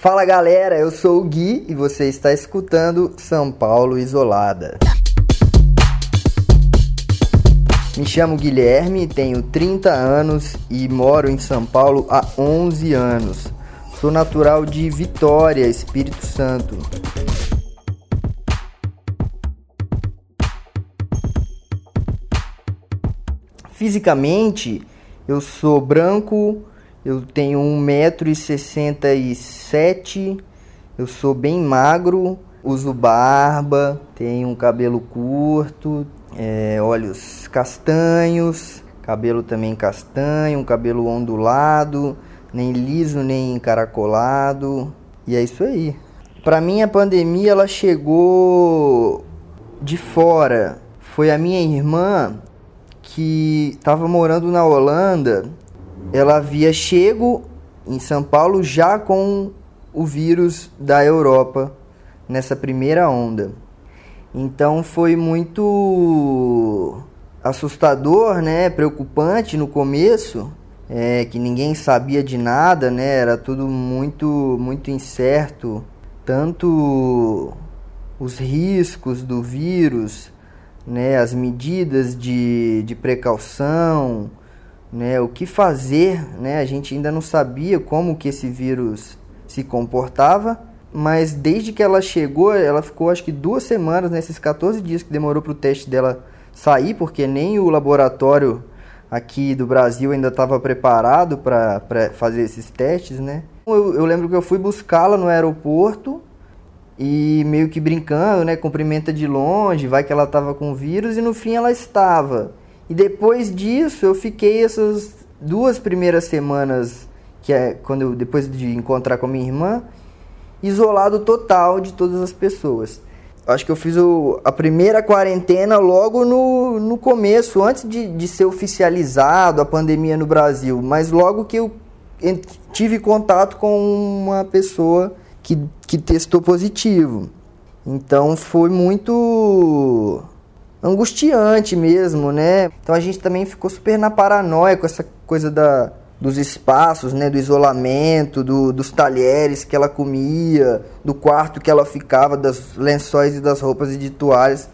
Fala galera, eu sou o Gui e você está escutando São Paulo Isolada. Me chamo Guilherme, tenho 30 anos e moro em São Paulo há 11 anos. Sou natural de Vitória, Espírito Santo. Fisicamente, eu sou branco, eu tenho 1,67m, eu sou bem magro, uso barba, tenho um cabelo curto, é, olhos castanhos, cabelo também castanho, um cabelo ondulado, nem liso nem encaracolado. E é isso aí. Para mim a pandemia ela chegou de fora. Foi a minha irmã que estava morando na Holanda, ela havia chego em São Paulo já com o vírus da Europa nessa primeira onda. Então foi muito assustador, né, preocupante no começo, é, que ninguém sabia de nada, né, era tudo muito muito incerto, tanto os riscos do vírus, né, as medidas de, de precaução, né, o que fazer, né, a gente ainda não sabia como que esse vírus se comportava, mas desde que ela chegou, ela ficou acho que duas semanas, nesses 14 dias que demorou para o teste dela sair, porque nem o laboratório aqui do Brasil ainda estava preparado para fazer esses testes, né. Eu, eu lembro que eu fui buscá-la no aeroporto e meio que brincando, né? Cumprimenta de longe, vai que ela estava com vírus e no fim ela estava. E depois disso eu fiquei essas duas primeiras semanas, que é quando eu, depois de encontrar com a minha irmã, isolado total de todas as pessoas. Acho que eu fiz o, a primeira quarentena logo no, no começo, antes de, de ser oficializado a pandemia no Brasil, mas logo que eu tive contato com uma pessoa que, que testou positivo. Então foi muito angustiante mesmo, né? Então a gente também ficou super na paranoia com essa coisa da, dos espaços, né? Do isolamento, do, dos talheres que ela comia, do quarto que ela ficava, das lençóis e das roupas e de toalhas.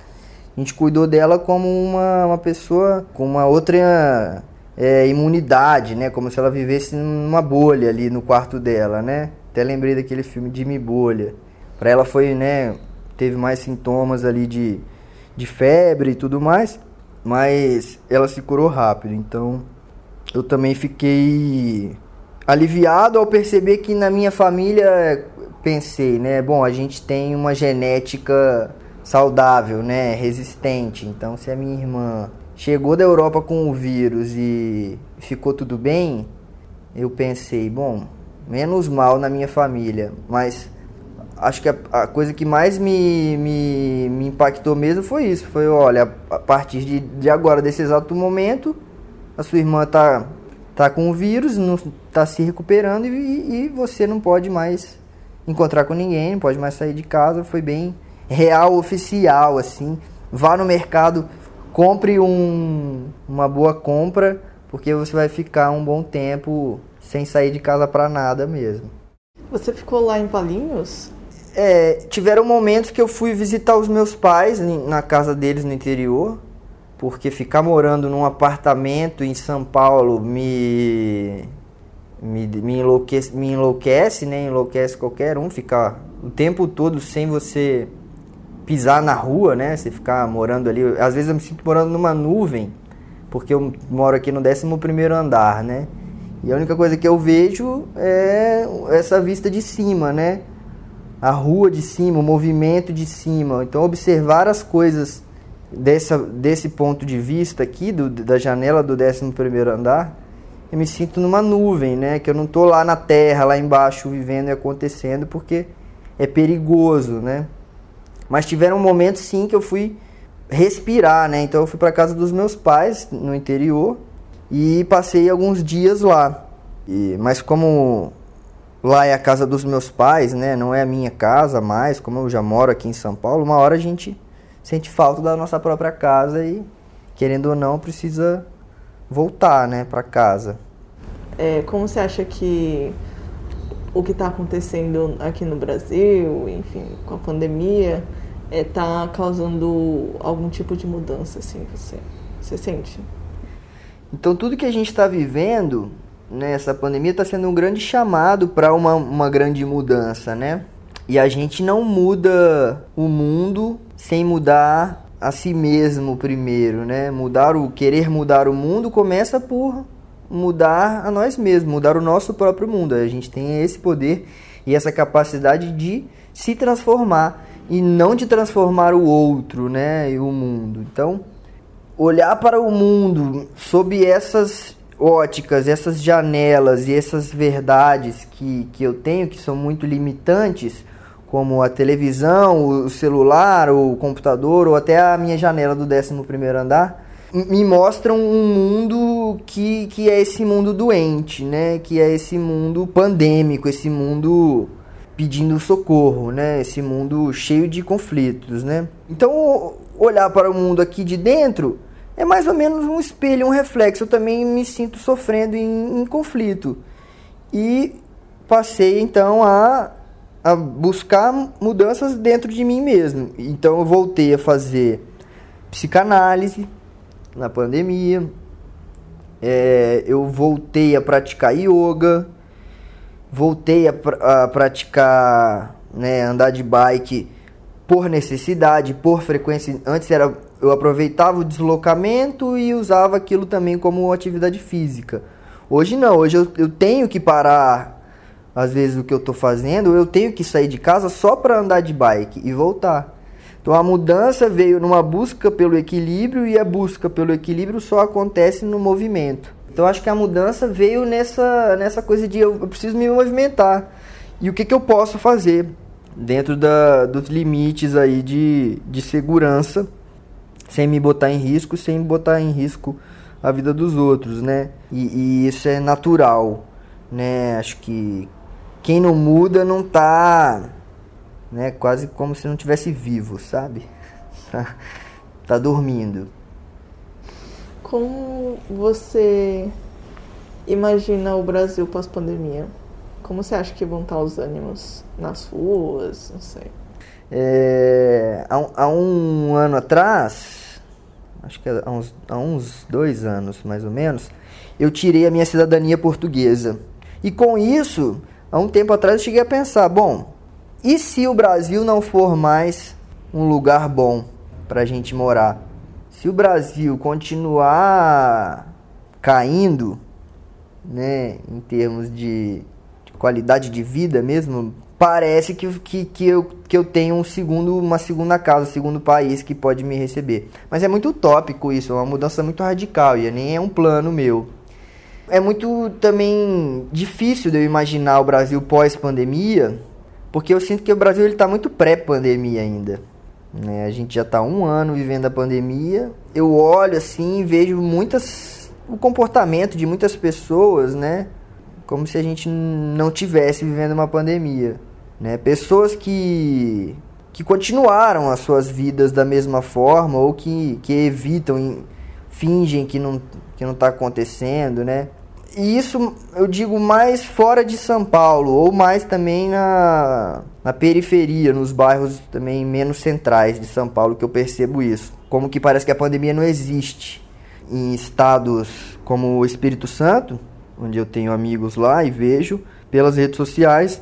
A gente cuidou dela como uma, uma pessoa com uma outra é, imunidade, né? Como se ela vivesse numa bolha ali no quarto dela, né? Até lembrei daquele filme Jimmy Bolha. Para ela foi, né, teve mais sintomas ali de, de febre e tudo mais, mas ela se curou rápido. Então, eu também fiquei aliviado ao perceber que na minha família pensei, né, bom, a gente tem uma genética saudável, né, resistente. Então, se a minha irmã chegou da Europa com o vírus e ficou tudo bem, eu pensei, bom, menos mal na minha família, mas acho que a, a coisa que mais me, me, me, impactou mesmo foi isso. Foi, olha, a, partir de, de agora, desse exato momento, a sua irmã tá, tá com o vírus, não tá se recuperando e, e você não pode mais encontrar com ninguém, não pode mais sair de casa. Foi bem real, oficial, assim. Vá no mercado, compre um, uma boa compra, porque você vai ficar um bom tempo sem sair de casa para nada mesmo. Você ficou lá em Palinhos? É, tiveram momentos que eu fui visitar os meus pais na casa deles no interior, porque ficar morando num apartamento em São Paulo me me, me, enlouquece, me enlouquece, né? Enlouquece qualquer um ficar o tempo todo sem você pisar na rua, né? Você ficar morando ali. Às vezes eu me sinto morando numa nuvem, porque eu moro aqui no 11 primeiro andar, né? E a única coisa que eu vejo é essa vista de cima, né? A rua de cima, o movimento de cima. Então, observar as coisas dessa, desse ponto de vista aqui, do, da janela do 11 andar, eu me sinto numa nuvem, né? Que eu não estou lá na terra, lá embaixo, vivendo e acontecendo, porque é perigoso, né? Mas tiveram momentos, sim, que eu fui respirar, né? Então, eu fui para casa dos meus pais, no interior, e passei alguns dias lá. E, mas como lá é a casa dos meus pais, né? Não é a minha casa mais, como eu já moro aqui em São Paulo, uma hora a gente sente falta da nossa própria casa e querendo ou não precisa voltar, né, para casa. É, como você acha que o que está acontecendo aqui no Brasil, enfim, com a pandemia, está é, causando algum tipo de mudança, assim, você, você sente? Então tudo que a gente está vivendo né, pandemia está sendo um grande chamado para uma, uma grande mudança, né? E a gente não muda o mundo sem mudar a si mesmo primeiro, né? Mudar o querer mudar o mundo começa por mudar a nós mesmos, mudar o nosso próprio mundo. A gente tem esse poder e essa capacidade de se transformar e não de transformar o outro, né, e o mundo. Então, olhar para o mundo sob essas óticas, essas janelas e essas verdades que, que eu tenho, que são muito limitantes, como a televisão, o celular, o computador ou até a minha janela do 11 andar, me mostram um mundo que, que é esse mundo doente, né? Que é esse mundo pandêmico, esse mundo pedindo socorro, né? Esse mundo cheio de conflitos, né? Então, olhar para o mundo aqui de dentro é mais ou menos um espelho, um reflexo. Eu também me sinto sofrendo em, em conflito. E passei então a, a buscar mudanças dentro de mim mesmo. Então eu voltei a fazer psicanálise na pandemia. É, eu voltei a praticar yoga. Voltei a, a praticar, né, andar de bike por necessidade, por frequência. Antes era eu aproveitava o deslocamento e usava aquilo também como atividade física. Hoje não, hoje eu, eu tenho que parar às vezes o que eu estou fazendo, eu tenho que sair de casa só para andar de bike e voltar. Então a mudança veio numa busca pelo equilíbrio e a busca pelo equilíbrio só acontece no movimento. Então acho que a mudança veio nessa, nessa coisa de eu, eu preciso me movimentar. E o que, que eu posso fazer dentro da, dos limites aí de, de segurança sem me botar em risco, sem botar em risco a vida dos outros, né? E, e, isso é natural, né? Acho que quem não muda não tá, né? Quase como se não tivesse vivo, sabe? Tá, tá dormindo. Como você imagina o Brasil pós-pandemia? Como você acha que vão estar os ânimos nas ruas? Não sei. É, há, há, um ano atrás, acho que há uns, há uns dois anos mais ou menos, eu tirei a minha cidadania portuguesa. E com isso, há um tempo atrás, eu cheguei a pensar: bom, e se o Brasil não for mais um lugar bom para a gente morar? Se o Brasil continuar caindo, né, em termos de, de qualidade de vida mesmo, parece que, que, que, eu, que eu tenho um segundo, uma segunda casa, um segundo país que pode me receber. Mas é muito utópico isso, é uma mudança muito radical e nem é um plano meu. É muito também difícil de eu imaginar o Brasil pós-pandemia, porque eu sinto que o Brasil está muito pré-pandemia ainda. Né? A gente já está um ano vivendo a pandemia. Eu olho assim e vejo muitas o comportamento de muitas pessoas, né? Como se a gente não tivesse vivendo uma pandemia, né? Pessoas que que continuaram as suas vidas da mesma forma ou que, que evitam, fingem que não que não está acontecendo, né? E isso eu digo mais fora de São Paulo ou mais também na, na periferia, nos bairros também menos centrais de São Paulo que eu percebo isso. Como que parece que a pandemia não existe em estados como o Espírito Santo, onde eu tenho amigos lá e vejo pelas redes sociais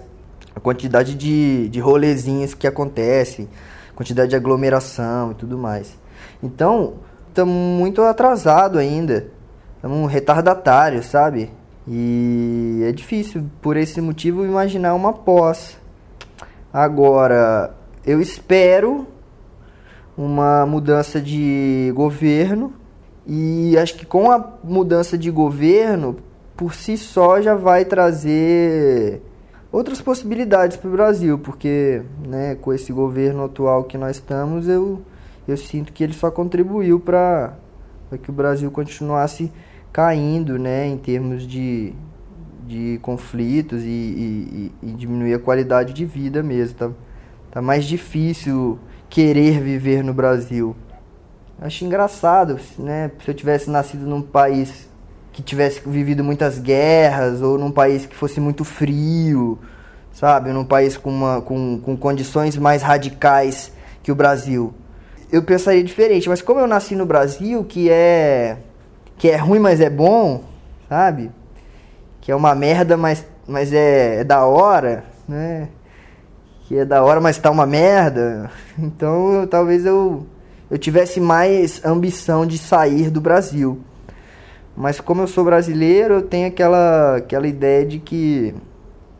a quantidade de, de rolezinhos que acontece, quantidade de aglomeração e tudo mais. Então, estamos muito atrasado ainda, estamos um retardatário, sabe? E é difícil, por esse motivo, imaginar uma pós. Agora, eu espero uma mudança de governo e acho que com a mudança de governo por si só já vai trazer outras possibilidades para o Brasil, porque né, com esse governo atual que nós estamos, eu, eu sinto que ele só contribuiu para que o Brasil continuasse caindo né, em termos de, de conflitos e, e, e diminuir a qualidade de vida mesmo. Tá, tá mais difícil querer viver no Brasil. Acho engraçado, né? Se eu tivesse nascido num país que tivesse vivido muitas guerras ou num país que fosse muito frio sabe? Num país com, uma, com, com condições mais radicais que o Brasil. Eu pensaria diferente, mas como eu nasci no Brasil, que é que é ruim, mas é bom, sabe? Que é uma merda, mas, mas é, é da hora, né? Que é da hora, mas tá uma merda. Então, eu, talvez eu eu tivesse mais ambição de sair do Brasil. Mas como eu sou brasileiro, eu tenho aquela, aquela ideia de que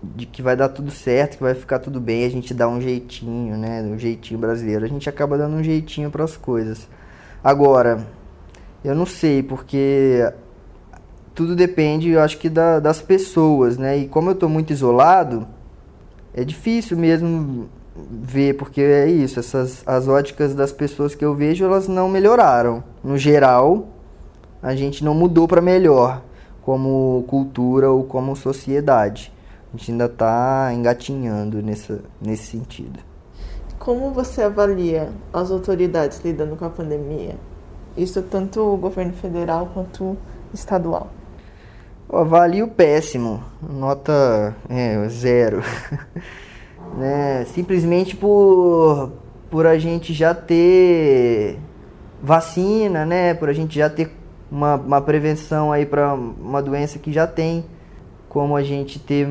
de que vai dar tudo certo, que vai ficar tudo bem, a gente dá um jeitinho, né? Um jeitinho brasileiro. A gente acaba dando um jeitinho para as coisas. Agora, eu não sei, porque tudo depende, eu acho que da, das pessoas, né? E como eu estou muito isolado, é difícil mesmo ver, porque é isso, essas as óticas das pessoas que eu vejo, elas não melhoraram. No geral, a gente não mudou para melhor como cultura ou como sociedade. A gente ainda está engatinhando nessa, nesse sentido. Como você avalia as autoridades lidando com a pandemia? Isso tanto o governo federal quanto estadual. Eu avalio péssimo, nota é, zero. né? Simplesmente por, por a gente já ter vacina, né? Por a gente já ter uma, uma prevenção aí para uma doença que já tem como a gente ter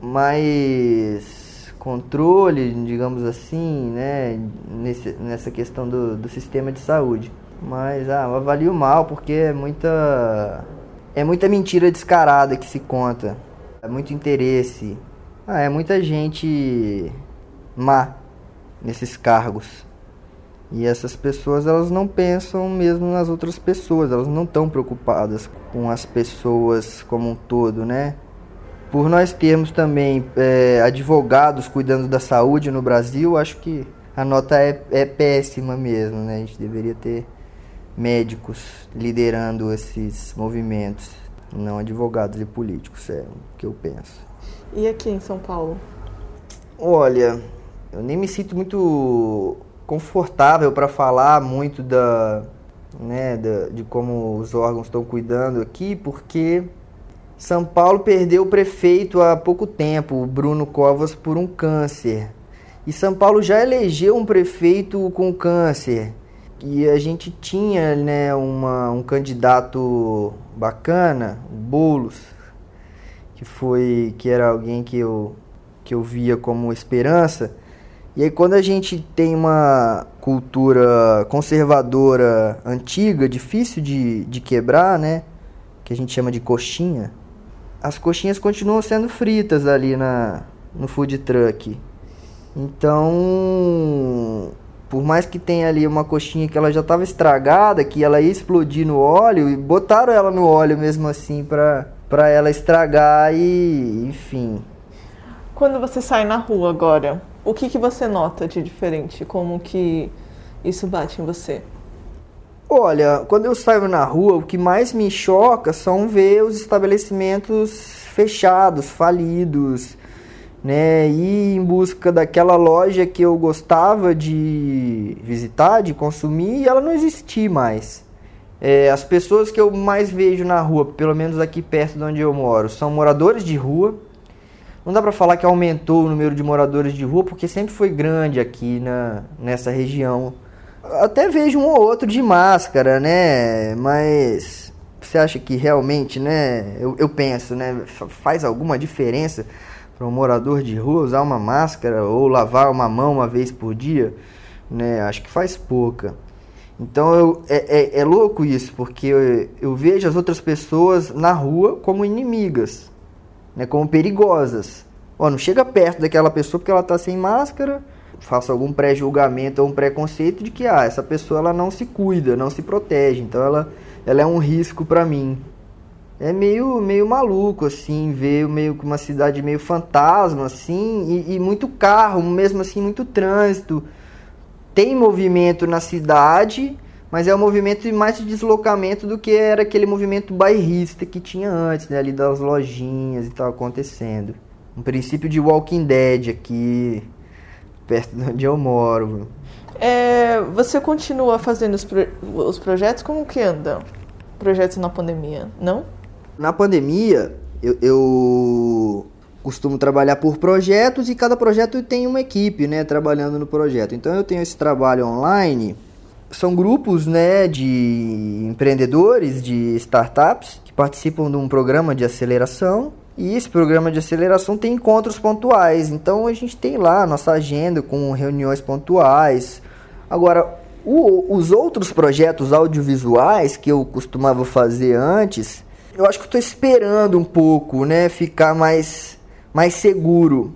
mais controle, digamos assim, né, nesse, nessa questão do, do sistema de saúde. Mas ah, eu avalio mal porque é muita é muita mentira descarada que se conta. É muito interesse. Ah, é muita gente má nesses cargos. E essas pessoas elas não pensam mesmo nas outras pessoas, elas não estão preocupadas com as pessoas como um todo, né? Por nós termos também é, advogados cuidando da saúde no Brasil, acho que a nota é, é péssima mesmo, né? A gente deveria ter médicos liderando esses movimentos, não advogados e políticos, é o que eu penso. E aqui em São Paulo? Olha, eu nem me sinto muito confortável para falar muito da, né, da, de como os órgãos estão cuidando aqui, porque São Paulo perdeu o prefeito há pouco tempo, o Bruno Covas, por um câncer. E São Paulo já elegeu um prefeito com câncer. E a gente tinha né, uma, um candidato bacana, o Boulos, que foi que era alguém que eu, que eu via como esperança e aí quando a gente tem uma cultura conservadora antiga, difícil de, de quebrar, né? Que a gente chama de coxinha, as coxinhas continuam sendo fritas ali na, no food truck. Então, por mais que tenha ali uma coxinha que ela já estava estragada, que ela ia explodir no óleo, e botaram ela no óleo mesmo assim para para ela estragar e, enfim. Quando você sai na rua agora, o que, que você nota de diferente? Como que isso bate em você? Olha, quando eu saio na rua, o que mais me choca são ver os estabelecimentos fechados, falidos, né? Ir em busca daquela loja que eu gostava de visitar, de consumir, e ela não existir mais. É, as pessoas que eu mais vejo na rua, pelo menos aqui perto de onde eu moro, são moradores de rua, não dá para falar que aumentou o número de moradores de rua, porque sempre foi grande aqui na, nessa região. Até vejo um ou outro de máscara, né? Mas você acha que realmente, né? Eu, eu penso, né? Faz alguma diferença para um morador de rua usar uma máscara ou lavar uma mão uma vez por dia? Né? Acho que faz pouca. Então eu, é, é, é louco isso, porque eu, eu vejo as outras pessoas na rua como inimigas né, como perigosas. Ó, não chega perto daquela pessoa porque ela está sem máscara, faça algum pré-julgamento ou um preconceito de que ah, essa pessoa ela não se cuida, não se protege, então ela, ela é um risco para mim. É meio, meio maluco, assim, ver meio que uma cidade meio fantasma, assim, e, e muito carro, mesmo assim, muito trânsito. Tem movimento na cidade, mas é um movimento mais de deslocamento do que era aquele movimento bairrista que tinha antes, né? Ali das lojinhas e tal acontecendo. Um princípio de Walking Dead aqui, perto de onde eu moro. É, você continua fazendo os, pro, os projetos? Como que anda? Projetos na pandemia, não? Na pandemia, eu, eu costumo trabalhar por projetos e cada projeto tem uma equipe, né, trabalhando no projeto. Então eu tenho esse trabalho online. São grupos, né, de empreendedores, de startups que participam de um programa de aceleração. E esse programa de aceleração tem encontros pontuais. Então a gente tem lá a nossa agenda com reuniões pontuais. Agora, o, os outros projetos audiovisuais que eu costumava fazer antes, eu acho que estou esperando um pouco, né, ficar mais mais seguro.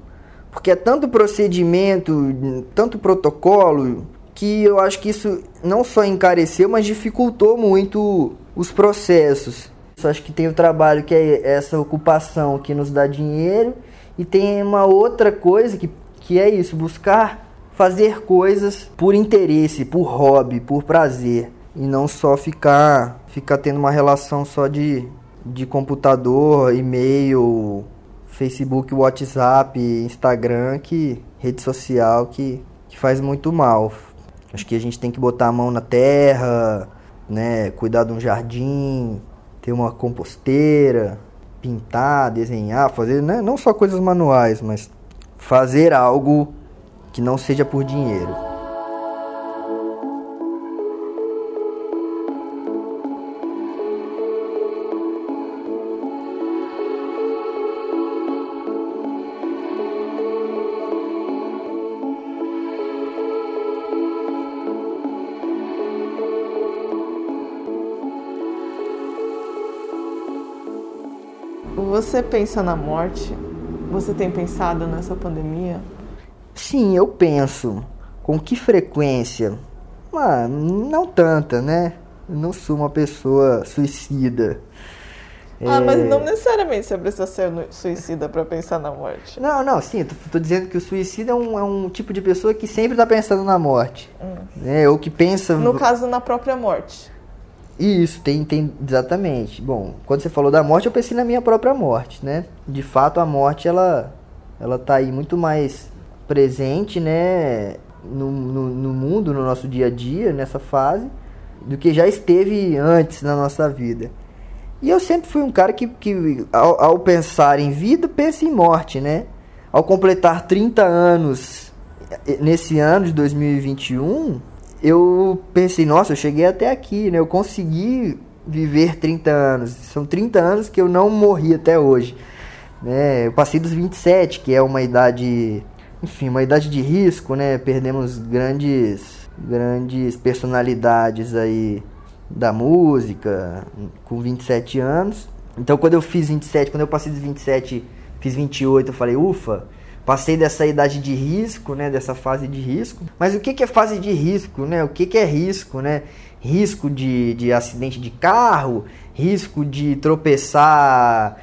Porque é tanto procedimento, tanto protocolo, que eu acho que isso não só encareceu, mas dificultou muito os processos. Eu acho que tem o trabalho que é essa ocupação que nos dá dinheiro, e tem uma outra coisa que, que é isso, buscar fazer coisas por interesse, por hobby, por prazer, e não só ficar, ficar tendo uma relação só de, de computador, e-mail, Facebook, WhatsApp, Instagram, que rede social que, que faz muito mal. Acho que a gente tem que botar a mão na terra, né, cuidar de um jardim, ter uma composteira, pintar, desenhar, fazer, né, não só coisas manuais, mas fazer algo que não seja por dinheiro. Você pensa na morte? Você tem pensado nessa pandemia? Sim, eu penso. Com que frequência? Ah, não tanta, né? Eu não sou uma pessoa suicida. Ah, é... mas não necessariamente você precisa ser suicida para pensar na morte. Não, não, sim, tô, tô dizendo que o suicida é um, é um, tipo de pessoa que sempre está pensando na morte. Hum. Né? Ou que pensa. No caso, na própria morte. Isso, tem, tem, exatamente. Bom, quando você falou da morte, eu pensei na minha própria morte, né? De fato, a morte, ela, ela tá aí muito mais presente, né? No, no, no mundo, no nosso dia a dia, nessa fase, do que já esteve antes na nossa vida. E eu sempre fui um cara que, que ao, ao pensar em vida, pensa em morte, né? Ao completar 30 anos nesse ano de 2021, eu pensei, nossa, eu cheguei até aqui, né? Eu consegui viver 30 anos. São 30 anos que eu não morri até hoje. Né? Eu passei dos 27, que é uma idade, enfim, uma idade de risco, né? Perdemos grandes grandes personalidades aí da música com 27 anos. Então, quando eu fiz 27, quando eu passei dos 27, fiz 28, eu falei, ufa, Passei dessa idade de risco, né? Dessa fase de risco. Mas o que, que é fase de risco, né? O que, que é risco, né? Risco de, de acidente de carro, risco de tropeçar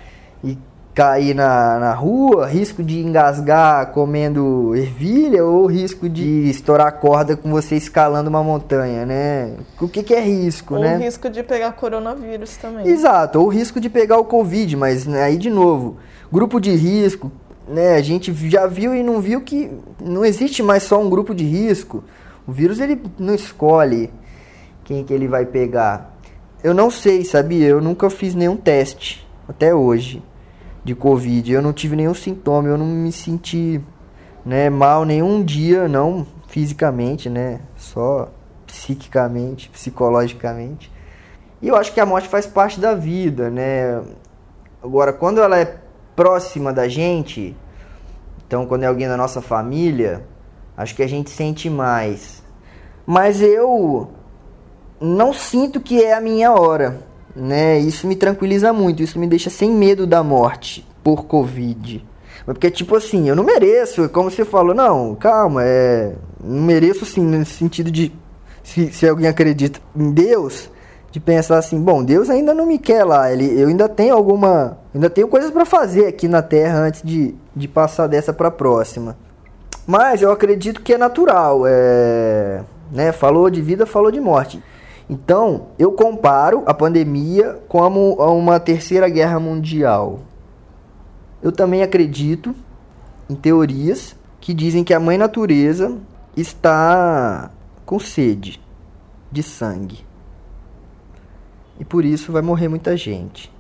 e cair na, na rua, risco de engasgar comendo ervilha ou risco de estourar corda com você escalando uma montanha, né? O que, que é risco, ou né? o risco de pegar coronavírus também. Exato, ou o risco de pegar o Covid, mas né, aí de novo, grupo de risco, né, a gente já viu e não viu que não existe mais só um grupo de risco. O vírus ele não escolhe quem que ele vai pegar. Eu não sei, sabia? Eu nunca fiz nenhum teste até hoje de Covid. Eu não tive nenhum sintoma, eu não me senti né, mal nenhum dia, não fisicamente, né? Só psiquicamente, psicologicamente. E eu acho que a morte faz parte da vida, né? Agora, quando ela é próxima da gente, então quando é alguém da nossa família, acho que a gente sente mais. Mas eu não sinto que é a minha hora, né? Isso me tranquiliza muito, isso me deixa sem medo da morte por Covid. Porque, tipo assim, eu não mereço, como você falou, não, calma, é. Não mereço, assim, no sentido de. Se, se alguém acredita em Deus, de pensar assim, bom, Deus ainda não me quer lá, ele, eu ainda tenho alguma, ainda tenho coisas para fazer aqui na Terra antes de, de passar dessa para a próxima. Mas eu acredito que é natural, é, né? Falou de vida, falou de morte. Então, eu comparo a pandemia como uma terceira guerra mundial. Eu também acredito em teorias que dizem que a mãe natureza está com sede de sangue e por isso vai morrer muita gente.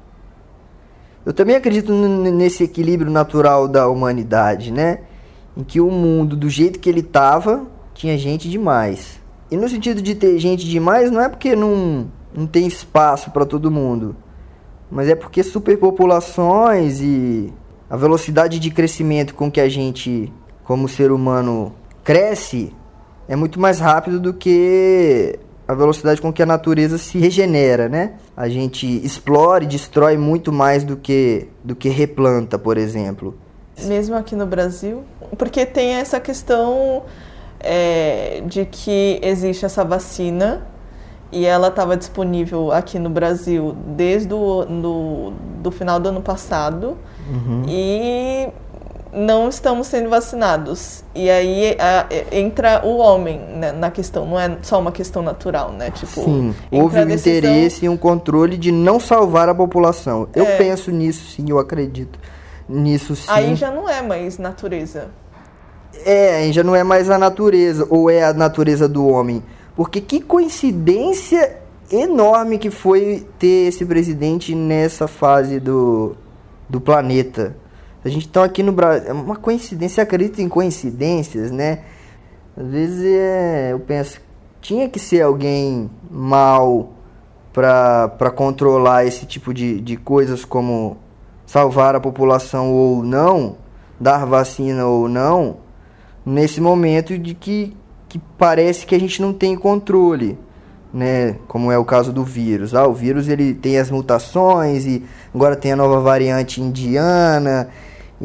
Eu também acredito nesse equilíbrio natural da humanidade, né? Em que o mundo, do jeito que ele estava, tinha gente demais. E no sentido de ter gente demais, não é porque não, não tem espaço para todo mundo, mas é porque superpopulações e a velocidade de crescimento com que a gente, como ser humano, cresce é muito mais rápido do que a velocidade com que a natureza se regenera, né? A gente explora e destrói muito mais do que do que replanta, por exemplo. Mesmo aqui no Brasil, porque tem essa questão é, de que existe essa vacina e ela estava disponível aqui no Brasil desde o do, do final do ano passado uhum. e não estamos sendo vacinados. E aí a, entra o homem né, na questão, não é só uma questão natural, né? Tipo, sim, houve um decisão... interesse e um controle de não salvar a população. Eu é. penso nisso, sim, eu acredito nisso, sim. Aí já não é mais natureza. É, já não é mais a natureza, ou é a natureza do homem. Porque que coincidência enorme que foi ter esse presidente nessa fase do, do planeta. A gente está aqui no Brasil. É uma coincidência, acredito em coincidências, né? Às vezes é, eu penso, tinha que ser alguém mal para controlar esse tipo de, de coisas como salvar a população ou não, dar vacina ou não, nesse momento de que, que parece que a gente não tem controle né, como é o caso do vírus. Ah, o vírus ele tem as mutações e agora tem a nova variante indiana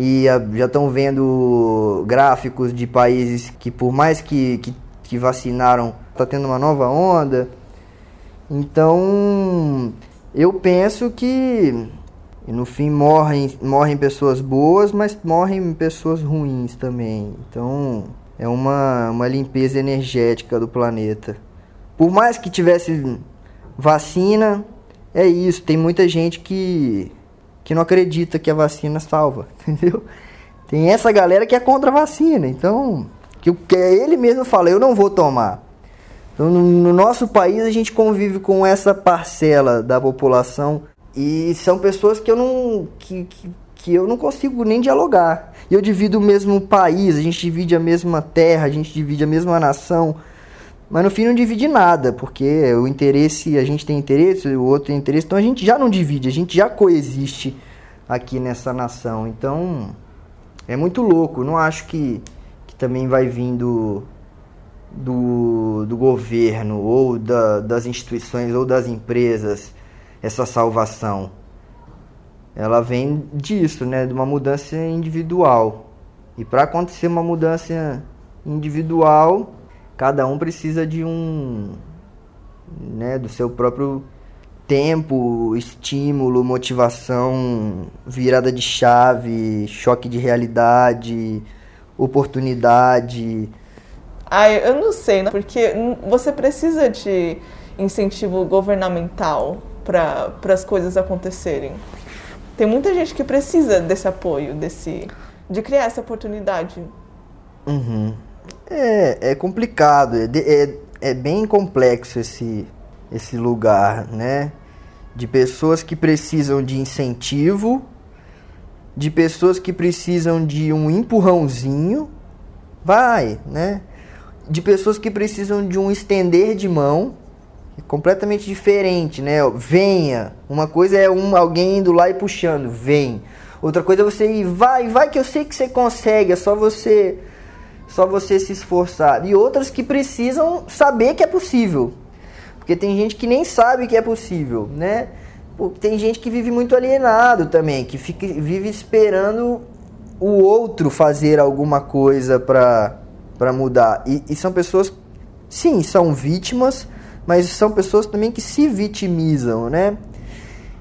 e já estão vendo gráficos de países que por mais que, que, que vacinaram, está tendo uma nova onda. Então, eu penso que no fim morrem, morrem pessoas boas, mas morrem pessoas ruins também. Então, é uma, uma limpeza energética do planeta. Por mais que tivesse vacina, é isso. Tem muita gente que, que não acredita que a vacina salva, entendeu? Tem essa galera que é contra a vacina. Então, que, que ele mesmo fala, eu não vou tomar. Então, no, no nosso país, a gente convive com essa parcela da população e são pessoas que eu não, que, que, que eu não consigo nem dialogar. E eu divido o mesmo país, a gente divide a mesma terra, a gente divide a mesma nação. Mas no fim não divide nada, porque o interesse, a gente tem interesse, o outro tem interesse, então a gente já não divide, a gente já coexiste aqui nessa nação. Então é muito louco, não acho que, que também vai vindo do, do governo ou da, das instituições ou das empresas essa salvação. Ela vem disso, né, de uma mudança individual. E para acontecer uma mudança individual, cada um precisa de um, né, do seu próprio tempo, estímulo, motivação, virada de chave, choque de realidade, oportunidade. Ah, eu não sei, né? porque você precisa de incentivo governamental para as coisas acontecerem. Tem muita gente que precisa desse apoio, desse de criar essa oportunidade. Uhum. É, é complicado, é, é, é bem complexo esse, esse lugar, né? De pessoas que precisam de incentivo, de pessoas que precisam de um empurrãozinho, vai, né? De pessoas que precisam de um estender de mão, é completamente diferente, né? Venha. Uma coisa é um alguém indo lá e puxando, vem. Outra coisa é você ir, vai, vai que eu sei que você consegue, é só você só você se esforçar. E outras que precisam saber que é possível. Porque tem gente que nem sabe que é possível, né? Tem gente que vive muito alienado também, que fica, vive esperando o outro fazer alguma coisa para mudar. E, e são pessoas, sim, são vítimas, mas são pessoas também que se vitimizam, né?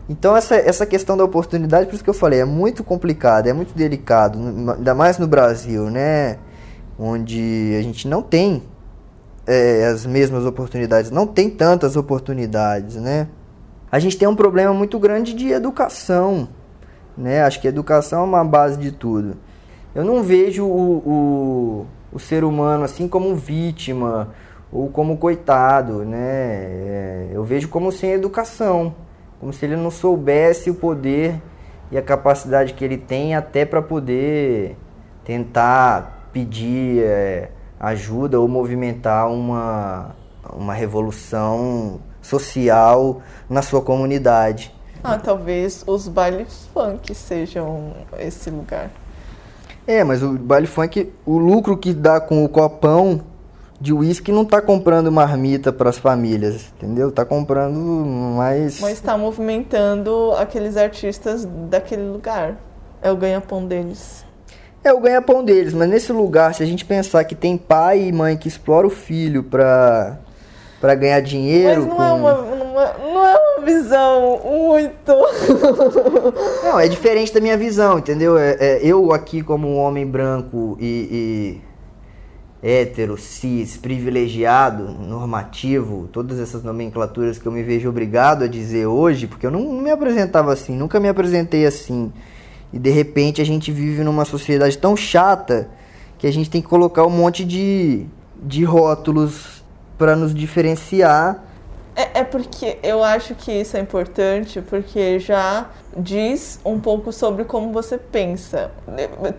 Então essa, essa questão da oportunidade, por isso que eu falei, é muito complicado, é muito delicado, ainda mais no Brasil, né? Onde a gente não tem é, as mesmas oportunidades, não tem tantas oportunidades, né? A gente tem um problema muito grande de educação, né? Acho que educação é uma base de tudo. Eu não vejo o, o, o ser humano assim como vítima ou como coitado, né? É, eu vejo como sem educação, como se ele não soubesse o poder e a capacidade que ele tem até para poder tentar pedir é, ajuda ou movimentar uma, uma revolução social na sua comunidade. Ah, talvez os bailes funk sejam esse lugar. É, mas o baile funk, o lucro que dá com o copão de uísque não tá comprando marmita para as famílias, entendeu? Tá comprando mais. Mas está movimentando aqueles artistas daquele lugar. É o ganha-pão deles. É o ganha-pão deles, mas nesse lugar, se a gente pensar que tem pai e mãe que explora o filho para para ganhar dinheiro. Mas não, com... é uma, é, não é uma visão muito. não, é diferente da minha visão, entendeu? É, é, eu aqui, como um homem branco e, e hétero, cis, privilegiado, normativo, todas essas nomenclaturas que eu me vejo obrigado a dizer hoje, porque eu não, não me apresentava assim, nunca me apresentei assim. E de repente a gente vive numa sociedade tão chata que a gente tem que colocar um monte de, de rótulos para nos diferenciar. É, é, porque eu acho que isso é importante, porque já diz um pouco sobre como você pensa.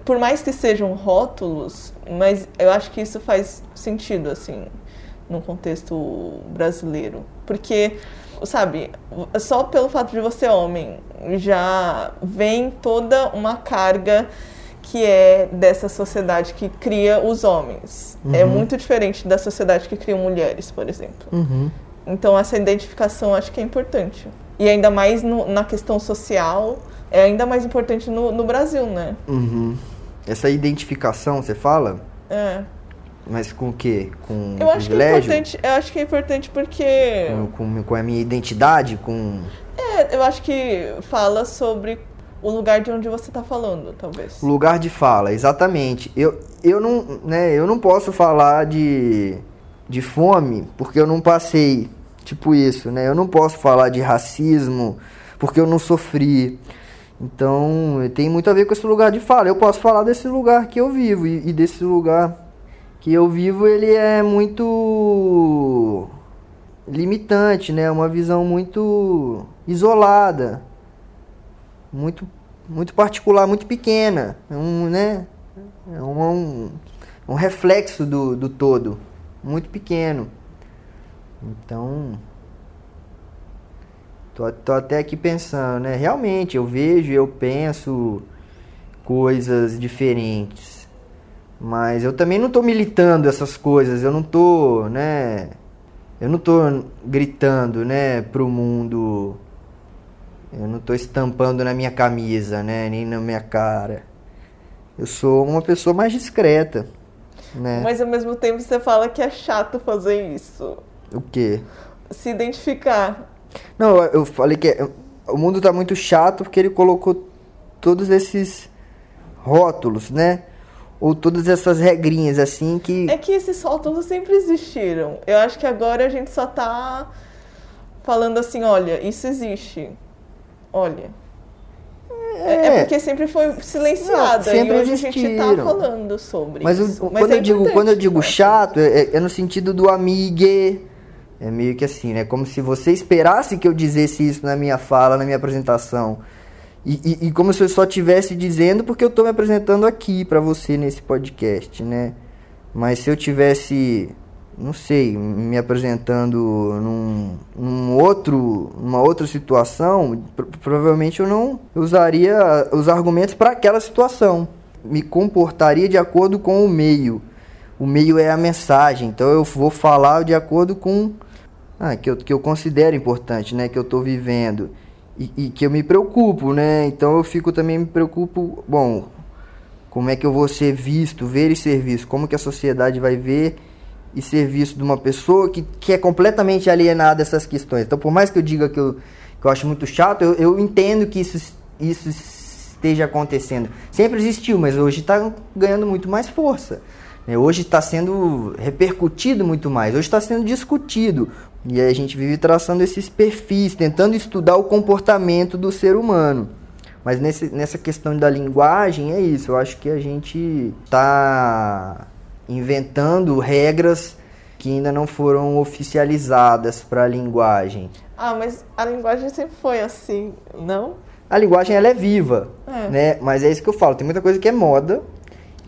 Por mais que sejam rótulos, mas eu acho que isso faz sentido, assim, no contexto brasileiro. Porque sabe, só pelo fato de você homem, já vem toda uma carga que é dessa sociedade que cria os homens. É uhum. É muito diferente da sociedade que cria mulheres, por exemplo. Uhum. Então essa identificação acho que é importante. E ainda mais no, na questão social, é ainda mais importante no, no Brasil, né? Uhum. Essa identificação, você fala? É. Mas com o quê? Com eu acho privilégio? Que é importante, eu acho que é importante porque... Com, com, com, a minha identidade? Com... É, eu acho que fala sobre o lugar de onde você está falando, talvez. Lugar de fala, exatamente. Eu, eu, não, né, eu não posso falar de, de fome porque eu não passei, tipo isso, né? Eu não posso falar de racismo porque eu não sofri. Então, tem muito a ver com esse lugar de fala. Eu posso falar desse lugar que eu vivo e, e desse lugar que eu vivo ele é muito limitante, né? Uma visão muito isolada, muito muito particular, muito pequena, é um, né? É um, um reflexo do, do todo, muito pequeno. Então, tô, tô até aqui pensando, né? Realmente, eu vejo, eu penso coisas diferentes mas eu também não estou militando essas coisas, eu não estou, né? Eu não estou gritando, né, pro mundo. Eu não estou estampando na minha camisa, né, nem na minha cara. Eu sou uma pessoa mais discreta, né? Mas ao mesmo tempo você fala que é chato fazer isso. O quê? Se identificar. Não, eu falei que é, o mundo está muito chato porque ele colocou todos esses rótulos, né? Ou todas essas regrinhas assim que. É que esses rótulos sempre existiram. Eu acho que agora a gente só tá falando assim, olha, isso existe. Olha. É, é porque sempre foi silenciado. Não, sempre e hoje existiram. a gente tá falando sobre Mas, isso. O, Mas quando, é eu digo, quando eu digo chato, é, é, no sentido do amigue. É meio que assim, né? Como se você esperasse que eu dissesse isso na minha fala, na minha apresentação. E, e, e, como se eu só estivesse dizendo porque eu estou me apresentando aqui para você nesse podcast, né? Mas se eu tivesse, não sei, me apresentando num, num outro, numa outra situação, provavelmente eu não usaria os argumentos para aquela situação. Me comportaria de acordo com o meio. O meio é a mensagem, então eu vou falar de acordo com ah, que, eu, que eu considero importante, né? Que eu estou vivendo e, e, que eu me preocupo, né? Então eu fico também me preocupo, bom, como é que eu vou ser visto, ver e ser visto, como que a sociedade vai ver e ser visto de uma pessoa que, que é completamente alienada dessas questões. Então, por mais que eu diga que eu, que eu acho muito chato, eu, eu entendo que isso, isso esteja acontecendo. Sempre existiu, mas hoje está ganhando muito mais força. Né? Hoje está sendo repercutido muito mais, hoje está sendo discutido. E aí a gente vive traçando esses perfis, tentando estudar o comportamento do ser humano. Mas nesse, nessa questão da linguagem é isso. Eu acho que a gente está inventando regras que ainda não foram oficializadas para a linguagem. Ah, mas a linguagem sempre foi assim, não? a linguagem ela é viva, É. né? Mas é isso que eu falo, tem muita coisa que é moda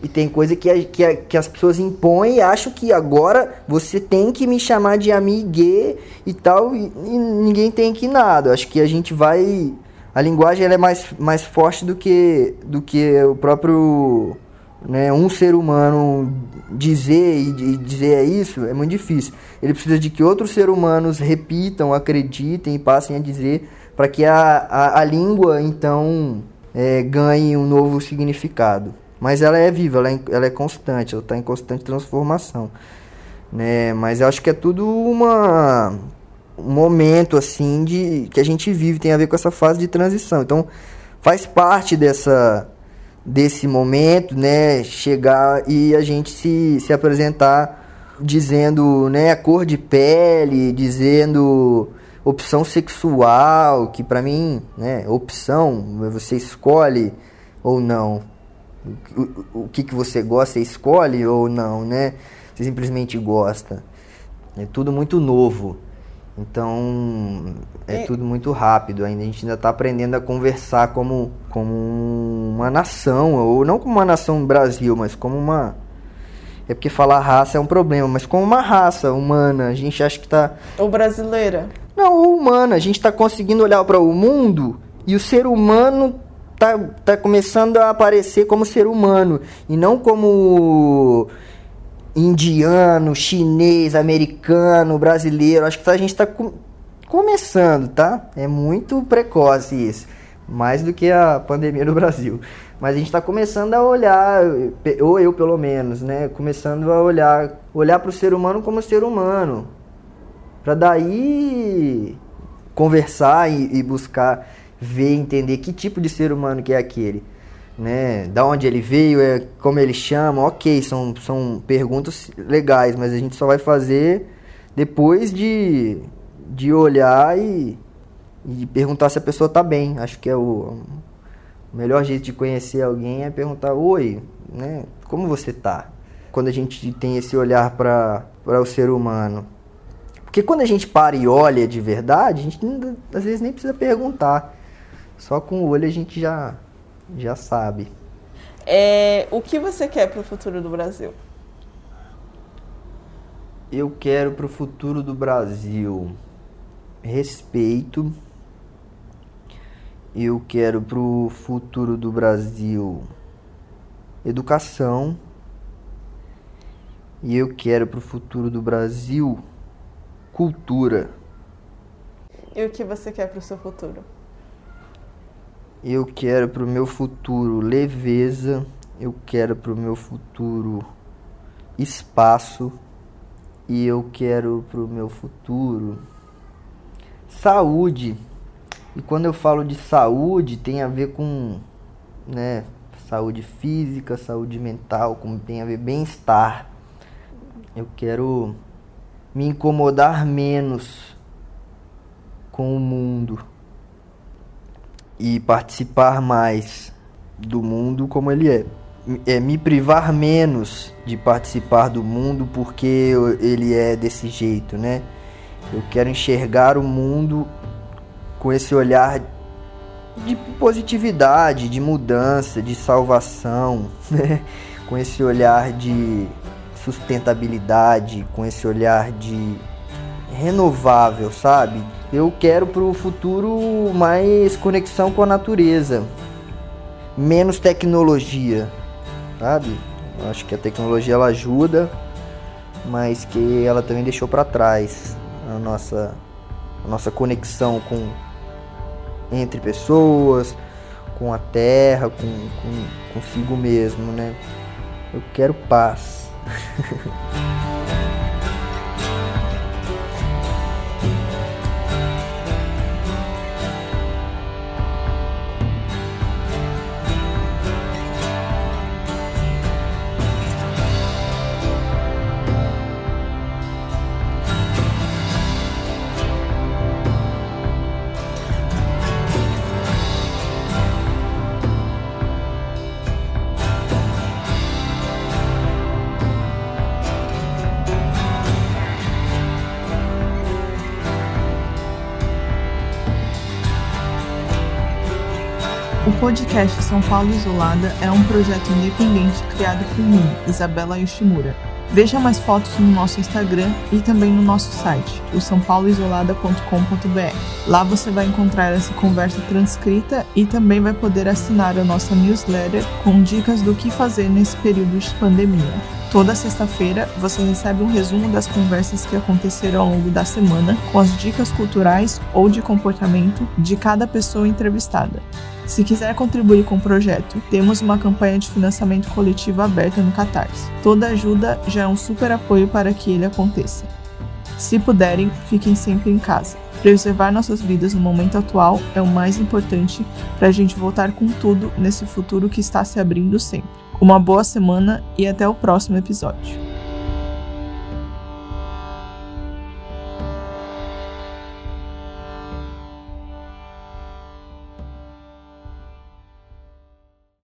e tem coisa que, a- que, a- que as pessoas impõem e acham que agora você tem que me chamar de amigue e tal, e, e ninguém tem que nada. Acho que a gente vai... A linguagem é mais, mais forte do que, do que o próprio... Né, um ser humano dizer e, e dizer é isso é muito difícil. Ele precisa de que outros seres humanos repitam, acreditem e passem a dizer para que a, a, a língua então é, ganhe um novo significado. Mas ela é viva, ela é, ela é constante, ela está em constante transformação. Né? Mas eu acho que é tudo uma um momento assim de que a gente vive, tem a ver com essa fase de transição. Então faz parte dessa desse momento, né, chegar e a gente se, se apresentar dizendo, né, a cor de pele, dizendo opção sexual, que pra mim, né, opção, você escolhe ou não. O, o, que, que você gosta, você escolhe ou não, né? Você simplesmente gosta. É tudo muito novo. Então, é E- tudo muito rápido. Ainda a gente ainda está aprendendo a conversar como, como uma nação, ou não como uma nação no Brasil, mas como uma. É porque falar raça é um problema, mas como uma raça humana. A gente acha que está Ou brasileira. não, o humano, a gente está conseguindo olhar para o mundo e o ser humano tá, tá começando a aparecer como ser humano e não como indiano, chinês, americano, brasileiro. Acho que a gente está começando, tá? É muito precoce isso, mais do que a pandemia no Brasil. Mas a gente está começando a olhar, ou eu pelo menos, né? Começando a olhar, olhar para o ser humano como ser humano, para daí conversar e, e buscar ver, entender que tipo de ser humano que é aquele, né? Da onde ele veio, é como ele chama, ok, são, são perguntas legais, mas a gente só vai fazer depois de, de olhar e, e perguntar se a pessoa tá bem. Acho que é o, o melhor jeito de conhecer alguém é perguntar, oi, né? Como você tá? Quando a gente tem esse olhar para o ser humano. Porque quando a gente para e olha de verdade, a gente às vezes nem precisa perguntar. Só com o olho a gente já, já sabe. É, o que você quer para o futuro do Brasil? Eu quero para o futuro do Brasil respeito. Eu quero para o futuro do Brasil educação. E eu quero para o futuro do Brasil cultura. E o que você quer para o seu futuro? Eu quero para o meu futuro leveza. Eu quero para o meu futuro espaço. E eu quero para o meu futuro saúde. E quando eu falo de saúde, tem a ver com né, saúde física, saúde mental, como tem a ver bem-estar. Eu quero me incomodar menos com o mundo e participar mais do mundo como ele é. É me privar menos de participar do mundo porque ele é desse jeito, né? Eu quero enxergar o mundo com esse olhar de positividade, de mudança, de salvação, né? com esse olhar de sustentabilidade, com esse olhar de renovável, sabe? Eu quero pro futuro mais conexão com a natureza, menos tecnologia, sabe? Acho que a tecnologia ela ajuda, mas que ela também deixou para trás a nossa a nossa conexão com entre pessoas, com a terra, com, com consigo mesmo, né? Eu quero paz. podcast São Paulo Isolada é um projeto independente criado por mim, Isabela Yoshimura. Veja mais fotos no nosso Instagram e também no nosso site, o sãopauloisolada.com.br. Lá você vai encontrar essa conversa transcrita e também vai poder assinar a nossa newsletter com dicas do que fazer nesse período de pandemia. Toda sexta-feira você recebe um resumo das conversas que aconteceram ao longo da semana, com as dicas culturais ou de comportamento de cada pessoa entrevistada. Se quiser contribuir com o projeto, temos uma campanha de financiamento coletivo aberta no Catarse. Toda ajuda já é um super apoio para que ele aconteça. Se puderem, fiquem sempre em casa. Preservar nossas vidas no momento atual é o mais importante para a gente voltar com tudo nesse futuro que está se abrindo sempre. Uma boa semana e até o próximo episódio.